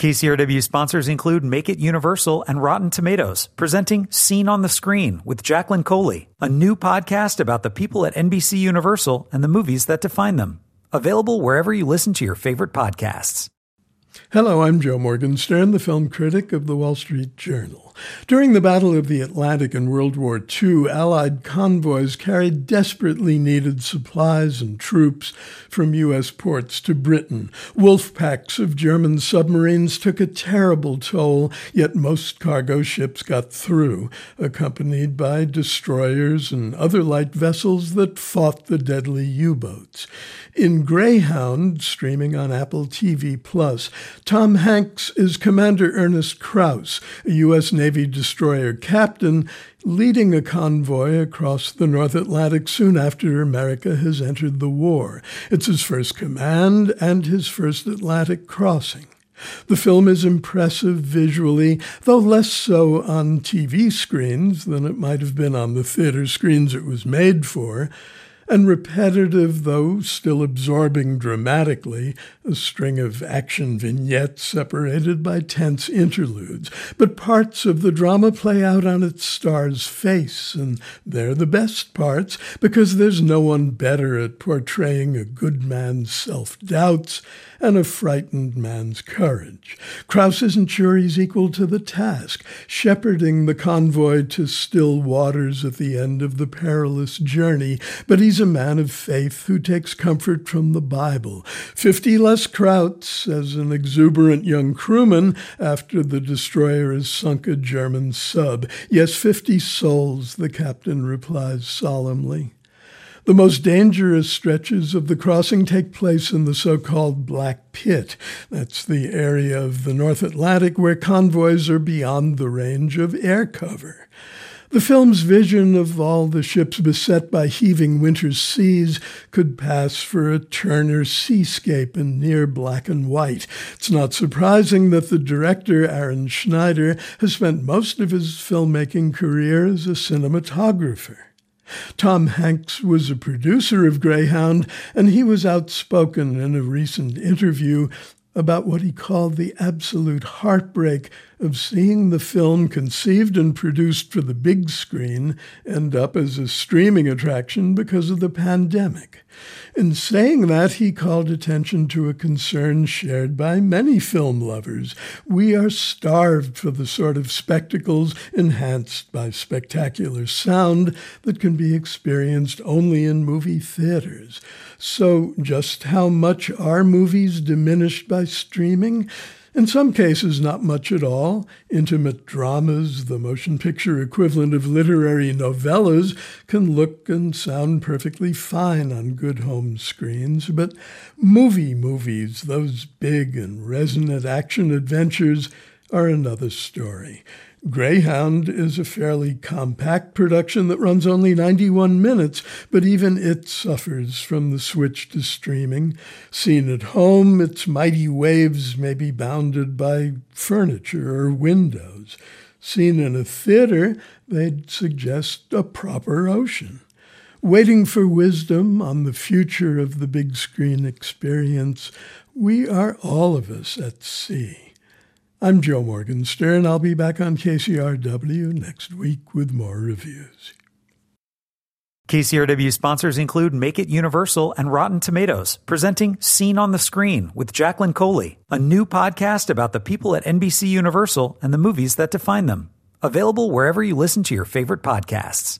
KCRW sponsors include Make It Universal and Rotten Tomatoes, presenting Scene on the Screen with Jacqueline Coley, a new podcast about the people at NBC Universal and the movies that define them. Available wherever you listen to your favorite podcasts. Hello, I'm Joe Morgenstern, the film critic of the Wall Street Journal. During the Battle of the Atlantic in World War II, Allied convoys carried desperately needed supplies and troops from U.S. ports to Britain. Wolf packs of German submarines took a terrible toll, yet most cargo ships got through, accompanied by destroyers and other light vessels that fought the deadly U boats. In Greyhound, streaming on Apple TV Plus, Tom Hanks is Commander Ernest Krause, a U.S. Navy Navy destroyer captain leading a convoy across the North Atlantic soon after America has entered the war. It's his first command and his first Atlantic crossing. The film is impressive visually, though less so on TV screens than it might have been on the theater screens it was made for and repetitive, though still absorbing dramatically, a string of action vignettes separated by tense interludes. But parts of the drama play out on its star's face, and they're the best parts because there's no one better at portraying a good man's self doubts and a frightened man's courage. Krause isn't sure he's equal to the task, shepherding the convoy to still waters at the end of the perilous journey, but he's a man of faith who takes comfort from the Bible. Fifty less krauts, says an exuberant young crewman after the destroyer has sunk a German sub. Yes, fifty souls, the captain replies solemnly. The most dangerous stretches of the crossing take place in the so called Black Pit. That's the area of the North Atlantic where convoys are beyond the range of air cover. The film's vision of all the ships beset by heaving winter seas could pass for a Turner seascape in near black and white. It's not surprising that the director, Aaron Schneider, has spent most of his filmmaking career as a cinematographer. Tom Hanks was a producer of Greyhound, and he was outspoken in a recent interview about what he called the absolute heartbreak of seeing the film conceived and produced for the big screen end up as a streaming attraction because of the pandemic. In saying that, he called attention to a concern shared by many film lovers. We are starved for the sort of spectacles enhanced by spectacular sound that can be experienced only in movie theaters. So, just how much are movies diminished by streaming? In some cases, not much at all. Intimate dramas, the motion picture equivalent of literary novellas, can look and sound perfectly fine on good home screens. But movie movies, those big and resonant action adventures, are another story. Greyhound is a fairly compact production that runs only 91 minutes, but even it suffers from the switch to streaming. Seen at home, its mighty waves may be bounded by furniture or windows. Seen in a theater, they'd suggest a proper ocean. Waiting for wisdom on the future of the big screen experience, we are all of us at sea. I'm Joe Morgenstern. I'll be back on KCRW next week with more reviews. KCRW sponsors include Make It Universal and Rotten Tomatoes, presenting Scene on the Screen with Jacqueline Coley, a new podcast about the people at NBC Universal and the movies that define them. Available wherever you listen to your favorite podcasts.